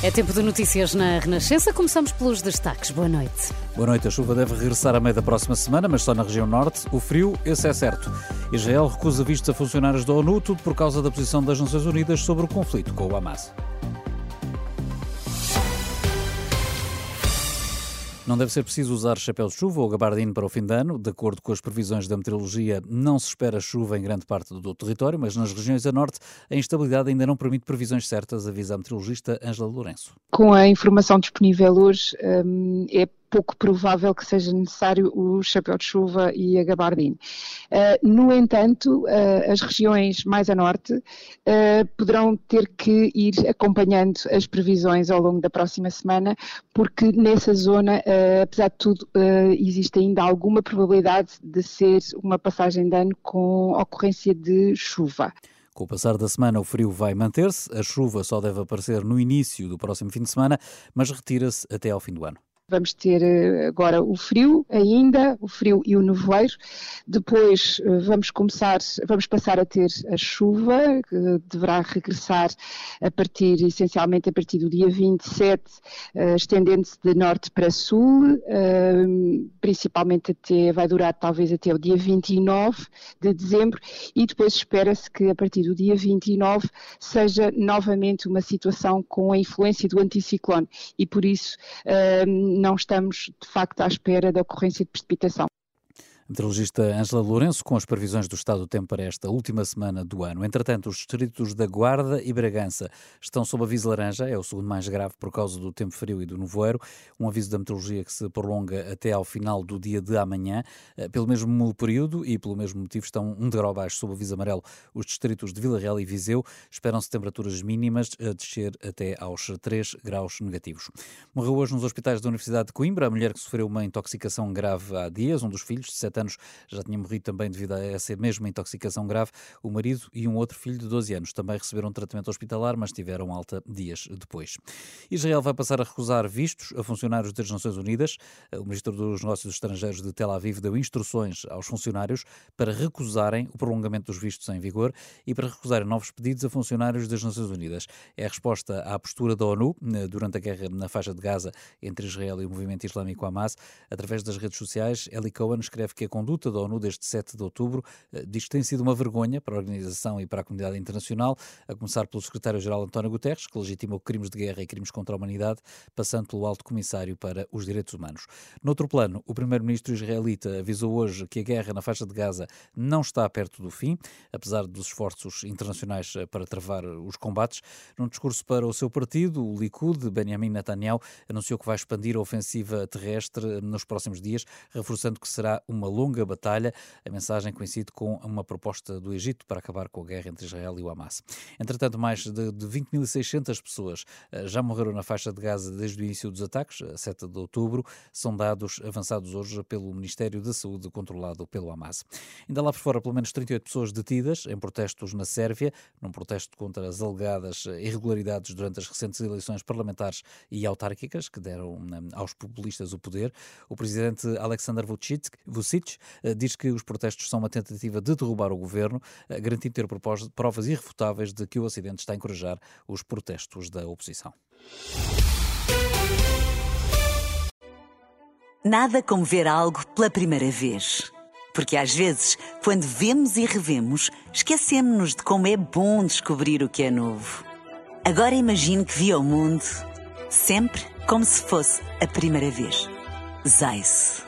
É tempo de notícias na Renascença. Começamos pelos destaques. Boa noite. Boa noite. A chuva deve regressar a meio da próxima semana, mas só na região norte. O frio, esse é certo. Israel recusa vistos a funcionários da ONU, tudo por causa da posição das Nações Unidas sobre o conflito com o Hamas. Não deve ser preciso usar chapéu de chuva ou gabardine para o fim de ano. De acordo com as previsões da meteorologia, não se espera chuva em grande parte do território, mas nas regiões a norte a instabilidade ainda não permite previsões certas, avisa a meteorologista Ângela Lourenço. Com a informação disponível hoje, hum, é pouco provável que seja necessário o chapéu de chuva e a gabardine. Uh, no entanto, uh, as regiões mais a norte uh, poderão ter que ir acompanhando as previsões ao longo da próxima semana, porque nessa zona, apesar de tudo, existe ainda alguma probabilidade de ser uma passagem de ano com ocorrência de chuva. Com o passar da semana, o frio vai manter-se, a chuva só deve aparecer no início do próximo fim de semana, mas retira-se até ao fim do ano. Vamos ter eh, agora o frio ainda, o frio e o nevoeiro. Depois eh, vamos começar, vamos passar a ter a chuva, que deverá regressar a partir, essencialmente a partir do dia 27, eh, estendendo-se de norte para sul, principalmente até, vai durar talvez até o dia 29 de dezembro, e depois espera-se que a partir do dia 29 seja novamente uma situação com a influência do anticiclone, e por isso não estamos de facto à espera da ocorrência de precipitação. Meteorologista Ângela Lourenço com as previsões do estado do tempo para esta última semana do ano. Entretanto, os distritos da Guarda e Bragança estão sob aviso laranja, é o segundo mais grave por causa do tempo frio e do nevoeiro, um aviso da meteorologia que se prolonga até ao final do dia de amanhã. Eh, pelo mesmo período e pelo mesmo motivo estão um degrau baixo sob aviso amarelo os distritos de Vila Real e Viseu. Esperam-se temperaturas mínimas a descer até aos 3 graus negativos. Morreu hoje nos hospitais da Universidade de Coimbra a mulher que sofreu uma intoxicação grave há dias, um dos filhos de 7 anos já tinha morrido também devido a essa mesma intoxicação grave. O marido e um outro filho de 12 anos também receberam tratamento hospitalar, mas tiveram alta dias depois. Israel vai passar a recusar vistos a funcionários das Nações Unidas. O ministro dos Negócios Estrangeiros de Tel Aviv deu instruções aos funcionários para recusarem o prolongamento dos vistos em vigor e para recusarem novos pedidos a funcionários das Nações Unidas. É a resposta à postura da ONU durante a guerra na faixa de Gaza entre Israel e o movimento islâmico Hamas. Através das redes sociais, Eli Cohen escreve que a conduta da ONU desde 7 de outubro eh, diz que tem sido uma vergonha para a organização e para a comunidade internacional, a começar pelo secretário-geral António Guterres, que legitimou crimes de guerra e crimes contra a humanidade, passando pelo alto comissário para os direitos humanos. Noutro plano, o primeiro-ministro israelita avisou hoje que a guerra na faixa de Gaza não está perto do fim, apesar dos esforços internacionais eh, para travar os combates. Num discurso para o seu partido, o Likud, Benjamin Netanyahu, anunciou que vai expandir a ofensiva terrestre nos próximos dias, reforçando que será uma longa batalha. A mensagem coincide com uma proposta do Egito para acabar com a guerra entre Israel e o Hamas. Entretanto, mais de, de 20.600 pessoas eh, já morreram na faixa de Gaza desde o início dos ataques, 7 de outubro. São dados avançados hoje pelo Ministério da Saúde, controlado pelo Hamas. Ainda lá por fora, pelo menos 38 pessoas detidas em protestos na Sérvia, num protesto contra as alegadas irregularidades durante as recentes eleições parlamentares e autárquicas que deram hum, aos populistas o poder. O presidente Aleksandar Vucic eh, diz que os protestos são uma tentativa de derrubar o governo, eh, garantindo ter provas irrefutáveis de que o Ocidente está a encorajar os protestos da oposição. Nada como ver algo pela primeira vez. Porque às vezes, quando vemos e revemos, esquecemos-nos de como é bom descobrir o que é novo. Agora imagine que viu o mundo sempre como se fosse a primeira vez. Zais.